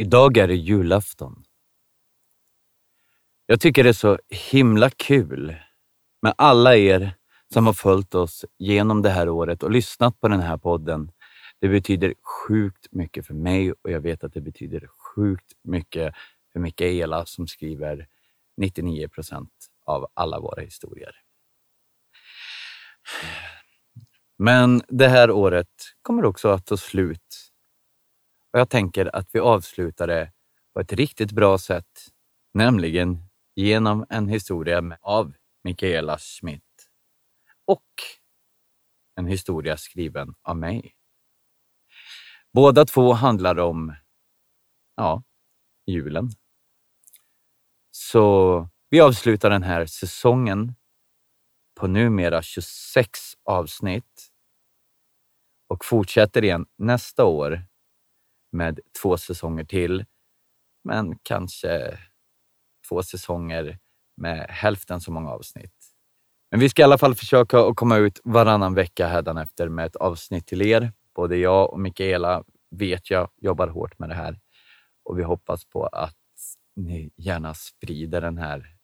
Idag är det julafton. Jag tycker det är så himla kul med alla er som har följt oss genom det här året och lyssnat på den här podden. Det betyder sjukt mycket för mig och jag vet att det betyder sjukt mycket för Mikaela som skriver 99 procent av alla våra historier. Men det här året kommer också att ta slut och jag tänker att vi avslutar det på ett riktigt bra sätt, nämligen genom en historia av Mikaela Schmidt och en historia skriven av mig. Båda två handlar om, ja, julen. Så vi avslutar den här säsongen på numera 26 avsnitt och fortsätter igen nästa år med två säsonger till, men kanske två säsonger med hälften så många avsnitt. Men vi ska i alla fall försöka att komma ut varannan vecka hädanefter med ett avsnitt till er. Både jag och Mikaela vet jag jobbar hårt med det här och vi hoppas på att ni gärna sprider den här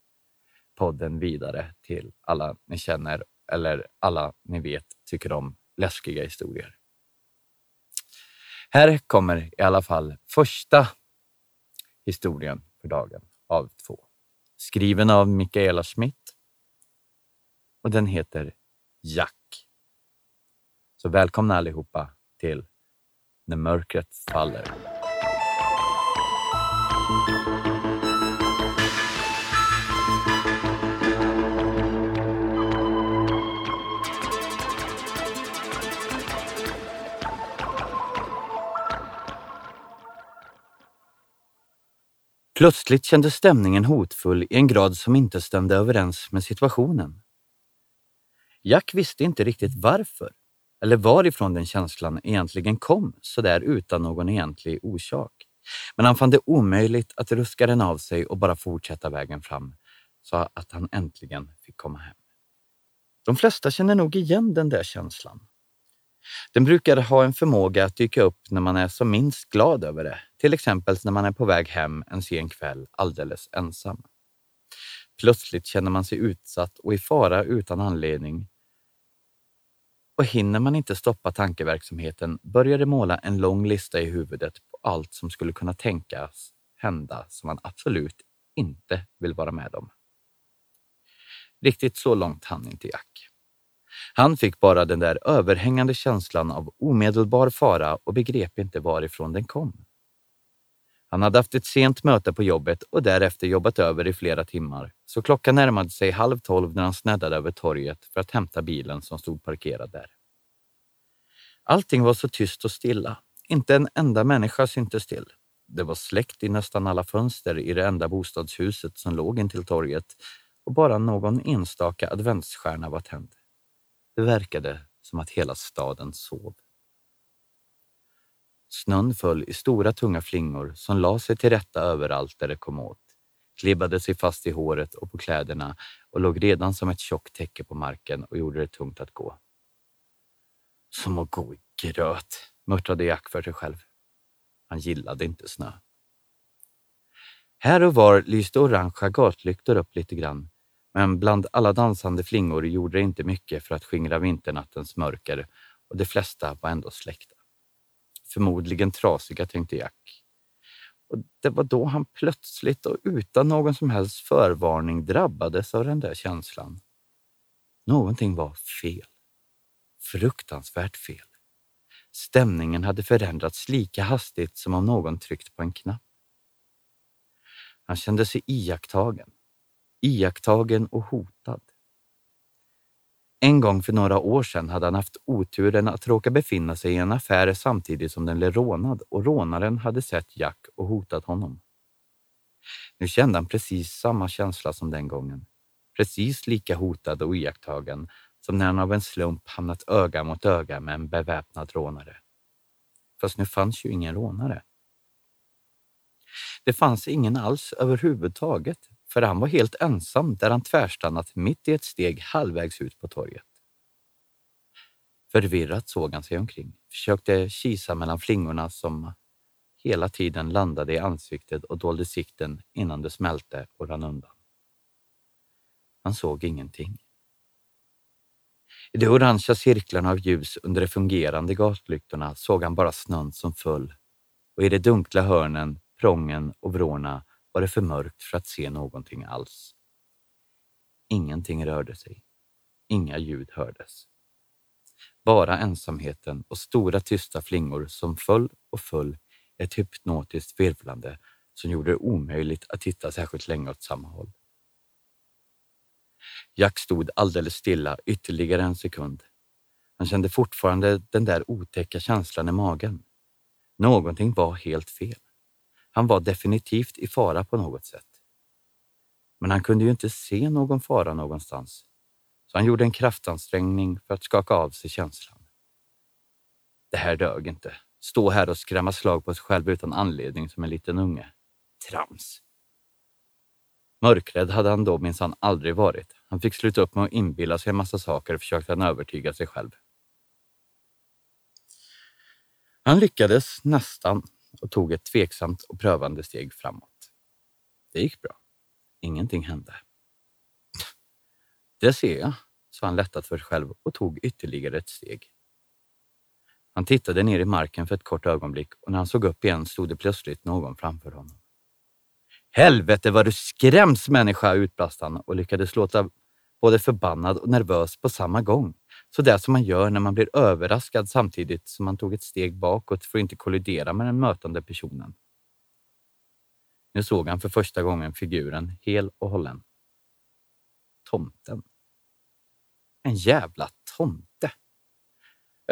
podden vidare till alla ni känner eller alla ni vet tycker om läskiga historier. Här kommer i alla fall första historien för dagen av två. Skriven av Mikaela Schmidt och den heter Jack. Så välkomna allihopa till När mörkret faller. Plötsligt kändes stämningen hotfull i en grad som inte stämde överens med situationen. Jack visste inte riktigt varför eller varifrån den känslan egentligen kom så där utan någon egentlig orsak. Men han fann det omöjligt att ruska den av sig och bara fortsätta vägen fram så att han äntligen fick komma hem. De flesta känner nog igen den där känslan. Den brukar ha en förmåga att dyka upp när man är som minst glad över det. Till exempel när man är på väg hem en sen kväll alldeles ensam. Plötsligt känner man sig utsatt och i fara utan anledning. Och hinner man inte stoppa tankeverksamheten börjar det måla en lång lista i huvudet på allt som skulle kunna tänkas hända som man absolut inte vill vara med om. Riktigt så långt hann inte Jack. Han fick bara den där överhängande känslan av omedelbar fara och begrep inte varifrån den kom. Han hade haft ett sent möte på jobbet och därefter jobbat över i flera timmar, så klockan närmade sig halv tolv när han sneddade över torget för att hämta bilen som stod parkerad där. Allting var så tyst och stilla. Inte en enda människa syntes till. Det var släckt i nästan alla fönster i det enda bostadshuset som låg intill torget och bara någon enstaka adventsstjärna var tänd. Det verkade som att hela staden sov. Snön föll i stora tunga flingor som la sig till rätta överallt där det kom åt, klibbade sig fast i håret och på kläderna och låg redan som ett tjockt täcke på marken och gjorde det tungt att gå. Som att gå i gröt, muttrade Jack för sig själv. Han gillade inte snö. Här och var lyste orangea gatlyktor upp lite grann men bland alla dansande flingor gjorde det inte mycket för att skingra vinternattens mörker och de flesta var ändå släckta. Förmodligen trasiga, tänkte Jack. Och det var då han plötsligt och utan någon som helst förvarning drabbades av den där känslan. Någonting var fel. Fruktansvärt fel. Stämningen hade förändrats lika hastigt som om någon tryckt på en knapp. Han kände sig iakttagen iakttagen och hotad. En gång för några år sedan hade han haft oturen att råka befinna sig i en affär samtidigt som den blev rånad och rånaren hade sett Jack och hotat honom. Nu kände han precis samma känsla som den gången. Precis lika hotad och iakttagen som när han av en slump hamnat öga mot öga med en beväpnad rånare. Fast nu fanns ju ingen rånare. Det fanns ingen alls överhuvudtaget för han var helt ensam där han tvärstannat mitt i ett steg halvvägs ut på torget. Förvirrat såg han sig omkring, försökte kisa mellan flingorna som hela tiden landade i ansiktet och dolde sikten innan det smälte och rann undan. Han såg ingenting. I de orangea cirklarna av ljus under de fungerande gatlyktorna såg han bara snön som föll och i de dunkla hörnen, prången och vrårna var det för mörkt för att se någonting alls. Ingenting rörde sig. Inga ljud hördes. Bara ensamheten och stora tysta flingor som föll och föll ett hypnotiskt virvlande som gjorde det omöjligt att titta särskilt länge åt samma håll. Jack stod alldeles stilla ytterligare en sekund. Han kände fortfarande den där otäcka känslan i magen. Någonting var helt fel. Han var definitivt i fara på något sätt. Men han kunde ju inte se någon fara någonstans, så han gjorde en kraftansträngning för att skaka av sig känslan. Det här dög inte. Stå här och skrämma slag på sig själv utan anledning som en liten unge. Trams! Mörkrädd hade han då minsann aldrig varit. Han fick sluta upp med att inbilla sig en massa saker, och försökte han övertyga sig själv. Han lyckades nästan och tog ett tveksamt och prövande steg framåt. Det gick bra. Ingenting hände. Det ser jag, sa han lättat för sig själv och tog ytterligare ett steg. Han tittade ner i marken för ett kort ögonblick och när han såg upp igen stod det plötsligt någon framför honom. Helvete vad du skräms människa, utbrast han och lyckades låta både förbannad och nervös på samma gång. Så där som man gör när man blir överraskad samtidigt som man tog ett steg bakåt för att inte kollidera med den mötande personen. Nu såg han för första gången figuren hel och hållen. Tomten. En jävla tomte!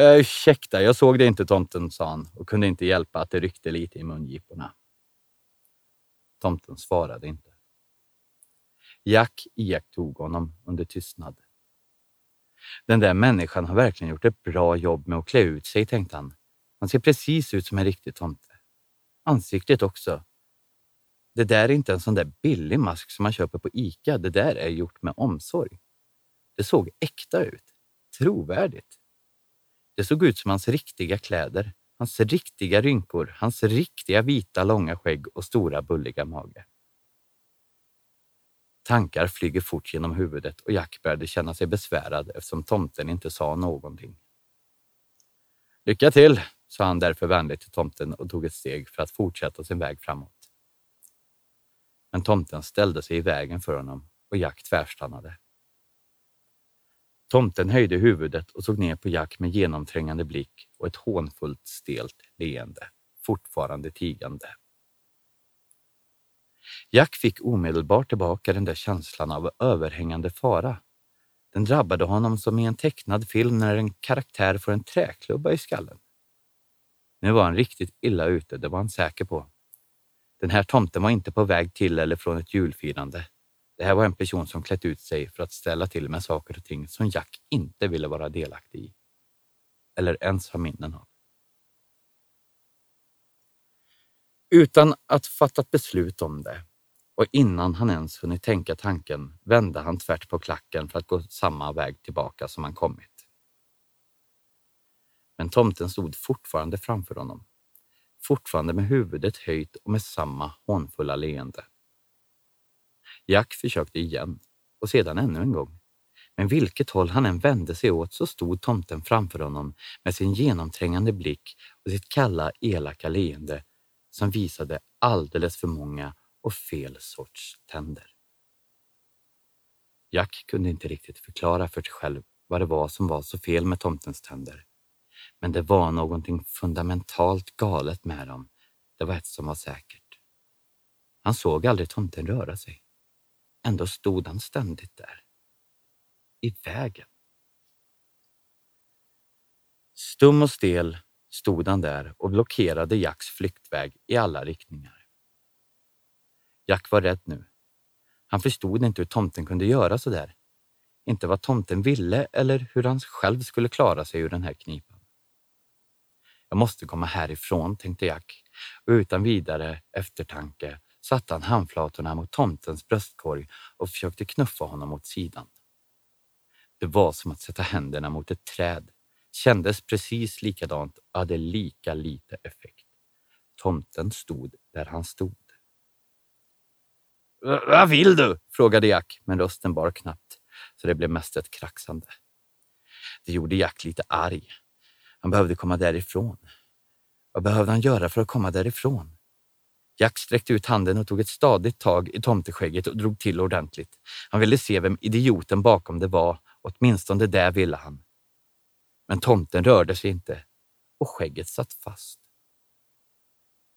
Äh, ursäkta, jag såg det inte tomten, sa han och kunde inte hjälpa att det ryckte lite i mungiporna. Tomten svarade inte. Jack iakttog honom under tystnad. Den där människan har verkligen gjort ett bra jobb med att klä ut sig, tänkte han. Han ser precis ut som en riktig tomte. Ansiktet också. Det där är inte en sån där billig mask som man köper på Ica. Det där är gjort med omsorg. Det såg äkta ut. Trovärdigt. Det såg ut som hans riktiga kläder, hans riktiga rynkor, hans riktiga vita långa skägg och stora bulliga mage. Tankar flyger fort genom huvudet och Jack började känna sig besvärad eftersom tomten inte sa någonting. Lycka till, sa han därför vänligt till tomten och tog ett steg för att fortsätta sin väg framåt. Men tomten ställde sig i vägen för honom och Jack tvärstannade. Tomten höjde huvudet och såg ner på Jack med genomträngande blick och ett hånfullt stelt leende, fortfarande tigande. Jack fick omedelbart tillbaka den där känslan av överhängande fara. Den drabbade honom som i en tecknad film när en karaktär får en träklubba i skallen. Nu var han riktigt illa ute, det var han säker på. Den här tomten var inte på väg till eller från ett julfirande. Det här var en person som klätt ut sig för att ställa till med saker och ting som Jack inte ville vara delaktig i. Eller ens ha minnen av. Utan att fatta beslut om det och innan han ens hunnit tänka tanken vände han tvärt på klacken för att gå samma väg tillbaka som han kommit. Men tomten stod fortfarande framför honom. Fortfarande med huvudet höjt och med samma hånfulla leende. Jack försökte igen och sedan ännu en gång. Men vilket håll han än vände sig åt så stod tomten framför honom med sin genomträngande blick och sitt kalla, elaka leende som visade alldeles för många och fel sorts tänder. Jack kunde inte riktigt förklara för sig själv vad det var som var så fel med tomtens tänder. Men det var någonting fundamentalt galet med dem. Det var ett som var säkert. Han såg aldrig tomten röra sig. Ändå stod han ständigt där. I vägen. Stum och stel stod han där och blockerade Jacks flyktväg i alla riktningar. Jack var rädd nu. Han förstod inte hur tomten kunde göra så där. Inte vad tomten ville eller hur han själv skulle klara sig ur den här knipan. Jag måste komma härifrån, tänkte Jack och utan vidare eftertanke satte han handflatorna mot tomtens bröstkorg och försökte knuffa honom åt sidan. Det var som att sätta händerna mot ett träd. Kändes precis likadant och hade lika lite effekt. Tomten stod där han stod. Vad vill du? frågade Jack, men rösten bar knappt, så det blev mest ett kraxande. Det gjorde Jack lite arg. Han behövde komma därifrån. Vad behövde han göra för att komma därifrån? Jack sträckte ut handen och tog ett stadigt tag i tomteskägget och drog till ordentligt. Han ville se vem idioten bakom det var, åtminstone det ville han. Men tomten rörde sig inte och skägget satt fast.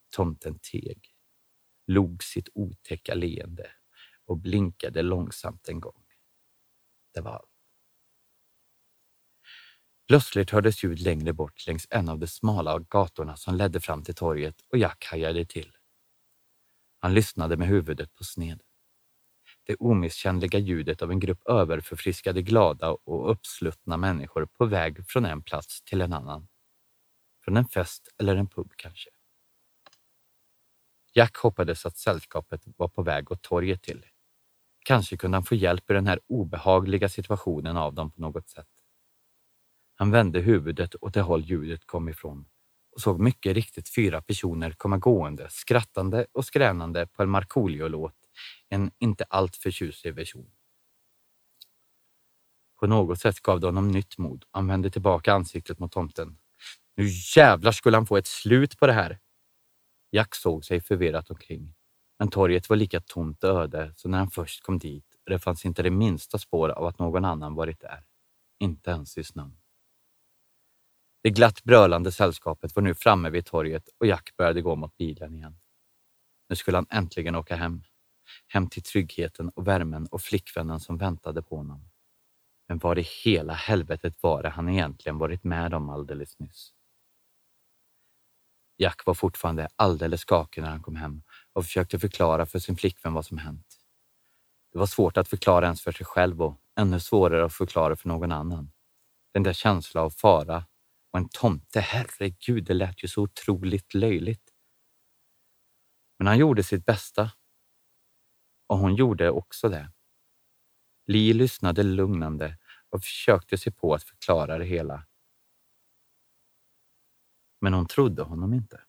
Tomten teg, log sitt otäcka leende och blinkade långsamt en gång. Det var allt. Plötsligt hördes ljud längre bort längs en av de smala gatorna som ledde fram till torget och Jack hajade till. Han lyssnade med huvudet på sned. Det omisskännliga ljudet av en grupp överförfriskade, glada och uppsluttna människor på väg från en plats till en annan. Från en fest eller en pub kanske. Jack hoppades att sällskapet var på väg åt torget till. Kanske kunde han få hjälp i den här obehagliga situationen av dem på något sätt. Han vände huvudet åt det håll ljudet kom ifrån och såg mycket riktigt fyra personer komma gående, skrattande och skränande på en Markoolio-låt, en inte alltför tjusig version. På något sätt gav det honom nytt mod. Han vände tillbaka ansiktet mot tomten. Nu jävlar skulle han få ett slut på det här! Jack såg sig förvirrat omkring, men torget var lika tomt och öde som när han först kom dit och det fanns inte det minsta spår av att någon annan varit där. Inte ens i snön. Det glatt brölande sällskapet var nu framme vid torget och Jack började gå mot bilen igen. Nu skulle han äntligen åka hem. Hem till tryggheten och värmen och flickvännen som väntade på honom. Men vad i hela helvetet var det han egentligen varit med om alldeles nyss? Jack var fortfarande alldeles skakig när han kom hem och försökte förklara för sin flickvän vad som hänt. Det var svårt att förklara ens för sig själv och ännu svårare att förklara för någon annan. Den där känslan av fara och en tomte, herregud, det lät ju så otroligt löjligt. Men han gjorde sitt bästa. Och hon gjorde också det. Li lyssnade lugnande och försökte sig på att förklara det hela. Men hon trodde honom inte.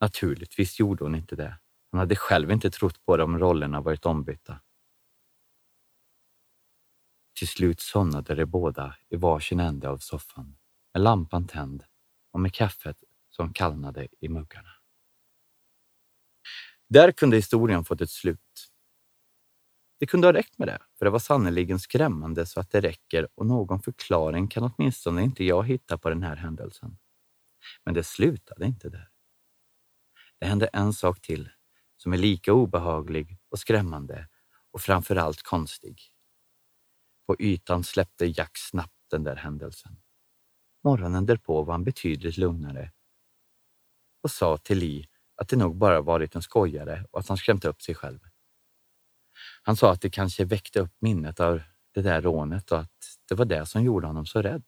Naturligtvis gjorde hon inte det. Hon hade själv inte trott på det om rollerna varit ombytta. Till slut somnade de båda i varsin ände av soffan med lampan tänd och med kaffet som kallnade i muggarna. Där kunde historien fått ett slut. Det kunde ha räckt med det, för det var sannerligen skrämmande så att det räcker och någon förklaring kan åtminstone inte jag hitta på den här händelsen. Men det slutade inte där. Det hände en sak till som är lika obehaglig och skrämmande och framför allt konstig. På ytan släppte Jack snabbt den där händelsen. Morgonen därpå var han betydligt lugnare och sa till Lee att det nog bara varit en skojare och att han skrämt upp sig själv. Han sa att det kanske väckte upp minnet av det där rånet och att det var det som gjorde honom så rädd.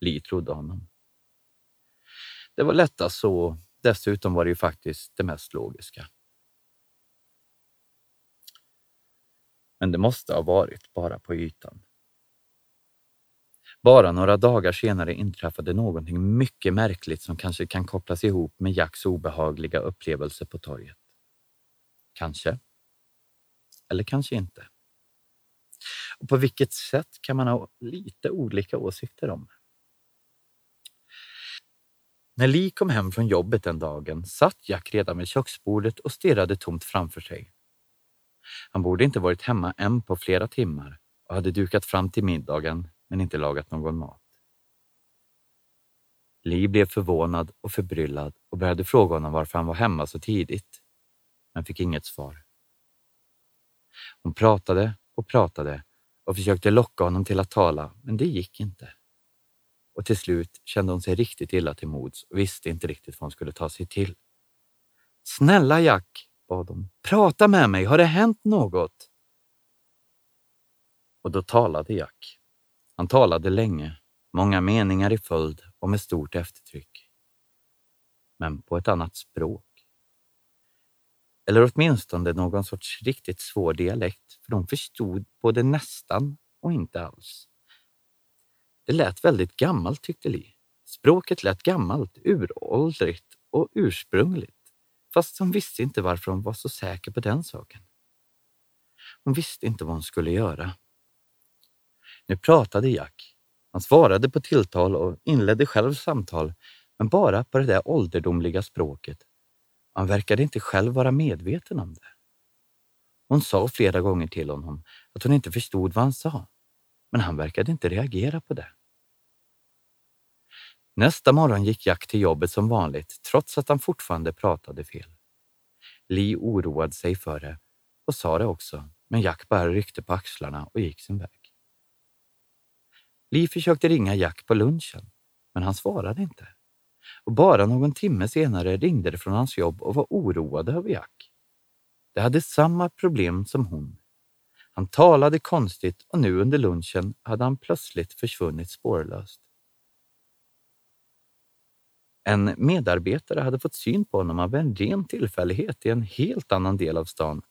Li trodde honom. Det var lättast så. Dessutom var det ju faktiskt det mest logiska. Men det måste ha varit bara på ytan. Bara några dagar senare inträffade någonting mycket märkligt som kanske kan kopplas ihop med Jacks obehagliga upplevelse på torget. Kanske. Eller kanske inte. Och på vilket sätt kan man ha lite olika åsikter om. När Lee kom hem från jobbet den dagen satt Jack redan vid köksbordet och stirrade tomt framför sig. Han borde inte varit hemma än på flera timmar och hade dukat fram till middagen men inte lagat någon mat. Li blev förvånad och förbryllad och började fråga honom varför han var hemma så tidigt, men fick inget svar. Hon pratade och pratade och försökte locka honom till att tala, men det gick inte. Och till slut kände hon sig riktigt illa till mods och visste inte riktigt vad hon skulle ta sig till. Snälla Jack, bad hon. Prata med mig, har det hänt något? Och då talade Jack. Han talade länge, många meningar i följd och med stort eftertryck. Men på ett annat språk. Eller åtminstone någon sorts riktigt svår dialekt, för de förstod både nästan och inte alls. Det lät väldigt gammalt tyckte Li. Språket lät gammalt, uråldrigt och ursprungligt, fast hon visste inte varför hon var så säker på den saken. Hon visste inte vad hon skulle göra. Nu pratade Jack. Han svarade på tilltal och inledde själv samtal, men bara på det där ålderdomliga språket. Han verkade inte själv vara medveten om det. Hon sa flera gånger till honom att hon inte förstod vad han sa, men han verkade inte reagera på det. Nästa morgon gick Jack till jobbet som vanligt, trots att han fortfarande pratade fel. Lee oroade sig för det och sa det också, men Jack bara ryckte på axlarna och gick sin väg. Lee försökte ringa Jack på lunchen, men han svarade inte. Och bara någon timme senare ringde det från hans jobb och var oroade över Jack. De hade samma problem som hon. Han talade konstigt och nu under lunchen hade han plötsligt försvunnit spårlöst. En medarbetare hade fått syn på honom av en ren tillfällighet i en helt annan del av stan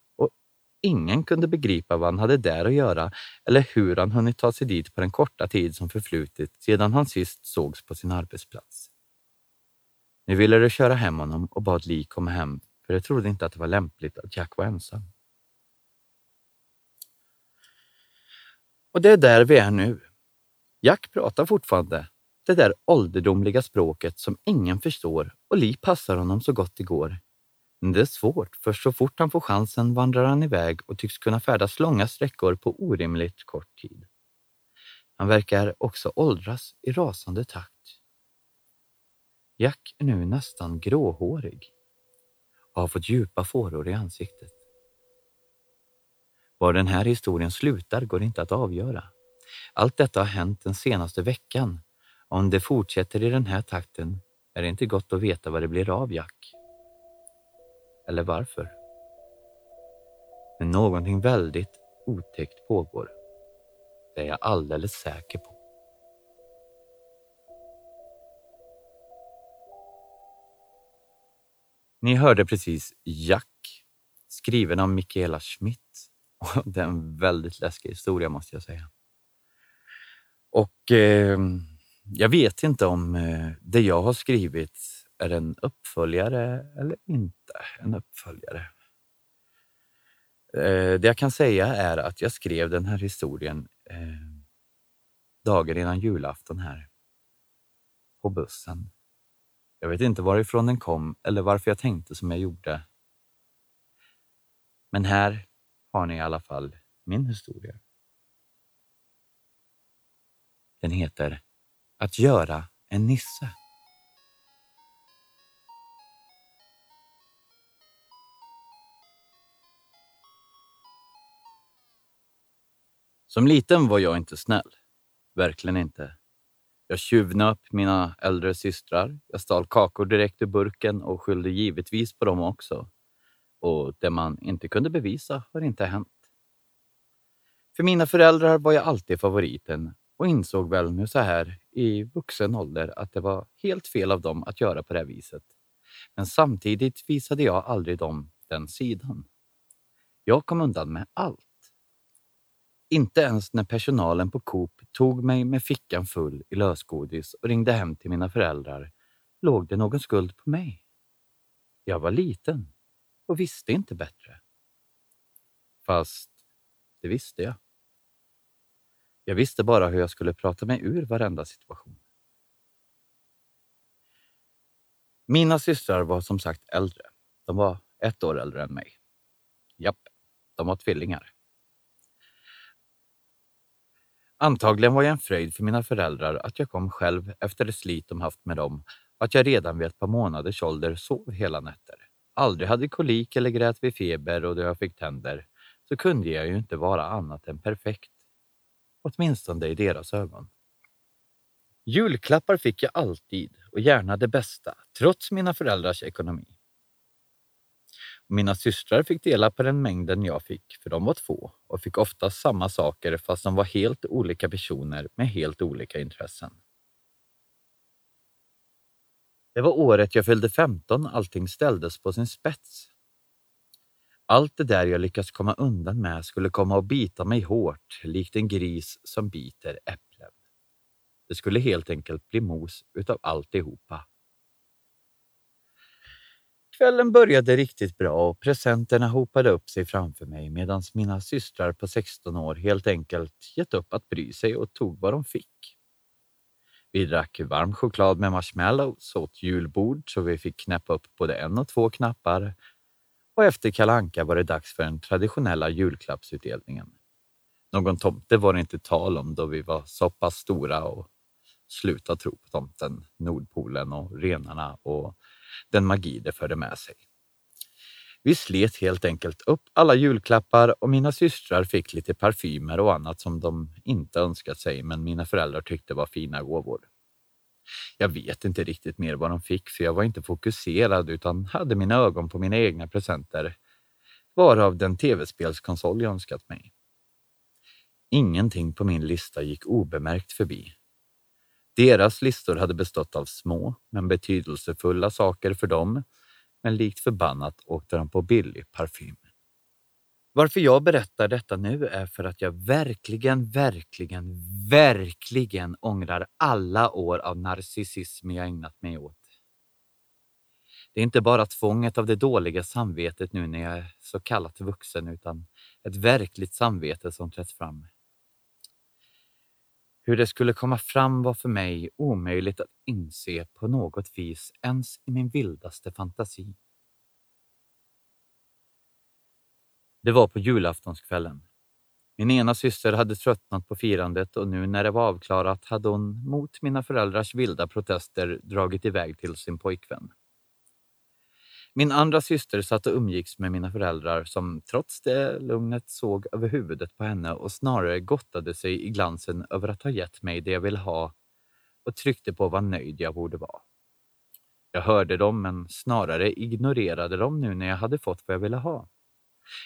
ingen kunde begripa vad han hade där att göra eller hur han hunnit ta sig dit på den korta tid som förflutit sedan han sist sågs på sin arbetsplats. Nu ville de köra hem honom och bad Lee komma hem för de trodde inte att det var lämpligt att Jack var ensam. Och det är där vi är nu. Jack pratar fortfarande det där ålderdomliga språket som ingen förstår och Li passar honom så gott det går. Men det är svårt, för så fort han får chansen vandrar han iväg och tycks kunna färdas långa sträckor på orimligt kort tid. Han verkar också åldras i rasande takt. Jack är nu nästan gråhårig och har fått djupa fåror i ansiktet. Var den här historien slutar går inte att avgöra. Allt detta har hänt den senaste veckan om det fortsätter i den här takten är det inte gott att veta vad det blir av Jack. Eller varför. Men någonting väldigt otäckt pågår. Det är jag alldeles säker på. Ni hörde precis Jack, skriven av Michaela Schmidt. det är en väldigt läskig historia måste jag säga. Och eh, jag vet inte om eh, det jag har skrivit är en uppföljare eller inte en uppföljare. Eh, det jag kan säga är att jag skrev den här historien eh, dagen innan julafton här på bussen. Jag vet inte varifrån den kom eller varför jag tänkte som jag gjorde. Men här har ni i alla fall min historia. Den heter att göra en nisse. Som liten var jag inte snäll. Verkligen inte. Jag tjuvnöp mina äldre systrar. Jag stal kakor direkt ur burken och skyllde givetvis på dem också. Och det man inte kunde bevisa har inte hänt. För mina föräldrar var jag alltid favoriten och insåg väl nu så här i vuxen ålder att det var helt fel av dem att göra på det viset. Men samtidigt visade jag aldrig dem den sidan. Jag kom undan med allt. Inte ens när personalen på Coop tog mig med fickan full i lösgodis och ringde hem till mina föräldrar låg det någon skuld på mig. Jag var liten och visste inte bättre. Fast det visste jag. Jag visste bara hur jag skulle prata mig ur varenda situation. Mina systrar var som sagt äldre. De var ett år äldre än mig. Japp, de var tvillingar. Antagligen var jag en fröjd för mina föräldrar att jag kom själv efter det slit de haft med dem och att jag redan vid ett par månaders ålder sov hela nätter. Aldrig hade kolik eller grät vid feber och då jag fick tänder så kunde jag ju inte vara annat än perfekt åtminstone i deras ögon. Julklappar fick jag alltid och gärna det bästa, trots mina föräldrars ekonomi. Mina systrar fick dela på den mängden jag fick, för de var två och fick ofta samma saker fast de var helt olika personer med helt olika intressen. Det var året jag fyllde 15 allting ställdes på sin spets. Allt det där jag lyckats komma undan med skulle komma att bita mig hårt, likt en gris som biter äpplen. Det skulle helt enkelt bli mos utav alltihopa. Kvällen började riktigt bra och presenterna hopade upp sig framför mig medan mina systrar på 16 år helt enkelt gett upp att bry sig och tog vad de fick. Vi drack varm choklad med marshmallows, åt julbord så vi fick knäppa upp både en och två knappar och efter kalanka var det dags för den traditionella julklappsutdelningen. Någon tomte var det inte tal om då vi var så pass stora och sluta tro på tomten, Nordpolen och renarna och den magi det förde med sig. Vi slet helt enkelt upp alla julklappar och mina systrar fick lite parfymer och annat som de inte önskat sig men mina föräldrar tyckte var fina gåvor. Jag vet inte riktigt mer vad de fick för jag var inte fokuserad utan hade mina ögon på mina egna presenter, varav den tv-spelskonsol jag önskat mig. Ingenting på min lista gick obemärkt förbi. Deras listor hade bestått av små men betydelsefulla saker för dem, men likt förbannat åkte de på billig parfym. Varför jag berättar detta nu är för att jag verkligen, verkligen, verkligen ångrar alla år av narcissism jag ägnat mig åt. Det är inte bara tvånget av det dåliga samvetet nu när jag är så kallat vuxen, utan ett verkligt samvete som trätt fram. Hur det skulle komma fram var för mig omöjligt att inse på något vis ens i min vildaste fantasi. Det var på julaftonskvällen. Min ena syster hade tröttnat på firandet och nu när det var avklarat hade hon mot mina föräldrars vilda protester dragit iväg till sin pojkvän. Min andra syster satt och umgicks med mina föräldrar som trots det lugnet såg över huvudet på henne och snarare gottade sig i glansen över att ha gett mig det jag ville ha och tryckte på vad nöjd jag borde vara. Jag hörde dem men snarare ignorerade dem nu när jag hade fått vad jag ville ha.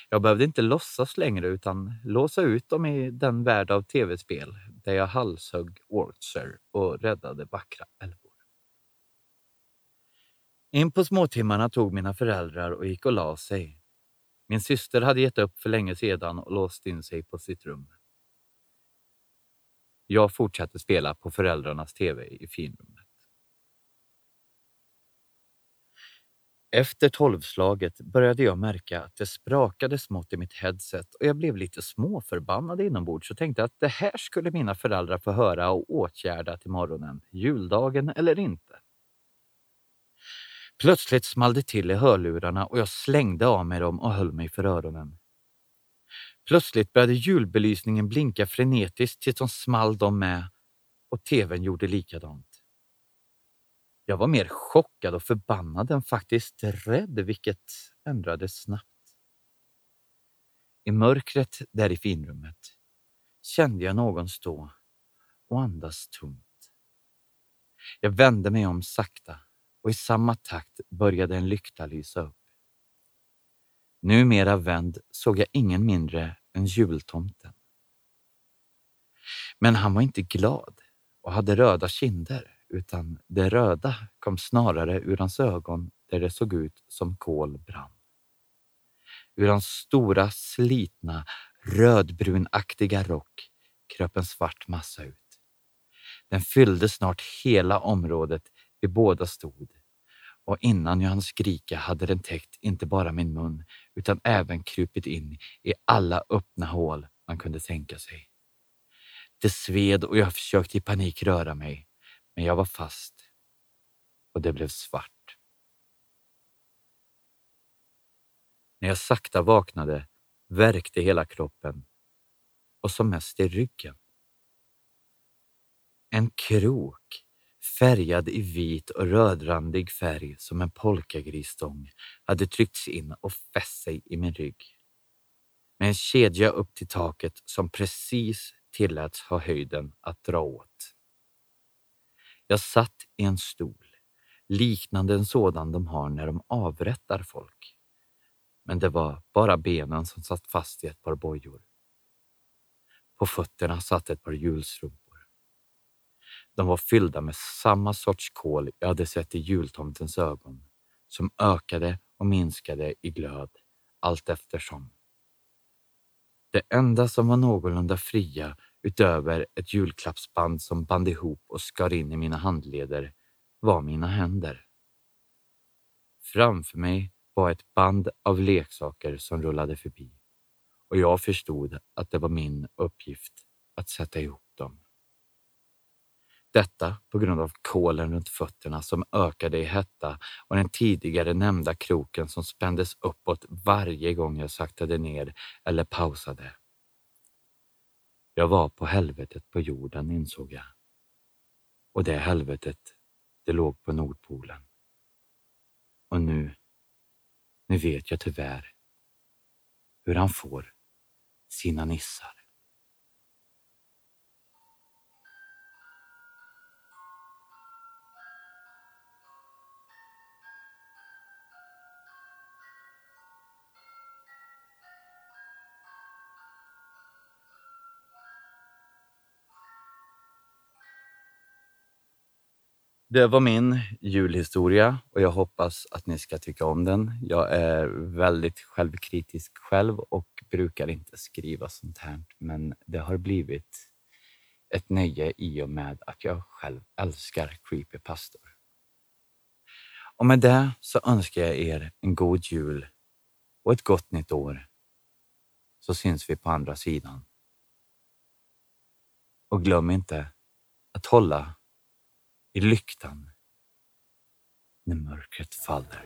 Jag behövde inte låtsas längre utan låsa ut dem i den värld av tv-spel där jag halshögg orcher och räddade vackra älvor. In på småtimmarna tog mina föräldrar och gick och la sig. Min syster hade gett upp för länge sedan och låst in sig på sitt rum. Jag fortsatte spela på föräldrarnas tv i finrummet. Efter tolvslaget började jag märka att det sprakade smått i mitt headset och jag blev lite småförbannad inombords och tänkte att det här skulle mina föräldrar få höra och åtgärda till morgonen, juldagen eller inte. Plötsligt small det till i hörlurarna och jag slängde av mig dem och höll mig för öronen. Plötsligt började julbelysningen blinka frenetiskt tills de small de med och tvn gjorde likadant. Jag var mer chockad och förbannad än faktiskt rädd, vilket ändrades snabbt. I mörkret där i finrummet kände jag någon stå och andas tungt. Jag vände mig om sakta och i samma takt började en lykta lysa upp. Numera vänd såg jag ingen mindre än jultomten. Men han var inte glad och hade röda kinder utan det röda kom snarare ur hans ögon där det såg ut som kol brann. Ur hans stora, slitna, rödbrunaktiga rock kröp en svart massa ut. Den fyllde snart hela området vi båda stod och innan jag hann skrika hade den täckt inte bara min mun utan även krupit in i alla öppna hål man kunde tänka sig. Det sved och jag försökte i panik röra mig, men jag var fast och det blev svart. När jag sakta vaknade värkte hela kroppen och som mest i ryggen. En krok färgad i vit och rödrandig färg som en polkagrisstång, hade tryckts in och fäst sig i min rygg. Med en kedja upp till taket som precis tilläts ha höjden att dra åt. Jag satt i en stol, liknande en sådan de har när de avrättar folk. Men det var bara benen som satt fast i ett par bojor. På fötterna satt ett par hjulstrumpor. De var fyllda med samma sorts kol jag hade sett i jultomtens ögon, som ökade och minskade i glöd allt eftersom. Det enda som var någorlunda fria utöver ett julklappsband som band ihop och skar in i mina handleder, var mina händer. Framför mig var ett band av leksaker som rullade förbi och jag förstod att det var min uppgift att sätta ihop dem. Detta på grund av kolen runt fötterna som ökade i hetta och den tidigare nämnda kroken som spändes uppåt varje gång jag saktade ner eller pausade. Jag var på helvetet på jorden, insåg jag. Och det helvetet, det låg på Nordpolen. Och nu, nu vet jag tyvärr hur han får sina nissar. Det var min julhistoria och jag hoppas att ni ska tycka om den. Jag är väldigt självkritisk själv och brukar inte skriva sånt här, men det har blivit ett nöje i och med att jag själv älskar Creepy Pastor. Och med det så önskar jag er en god jul och ett gott nytt år. Så syns vi på andra sidan. Och glöm inte att hålla i lyktan när mörkret faller.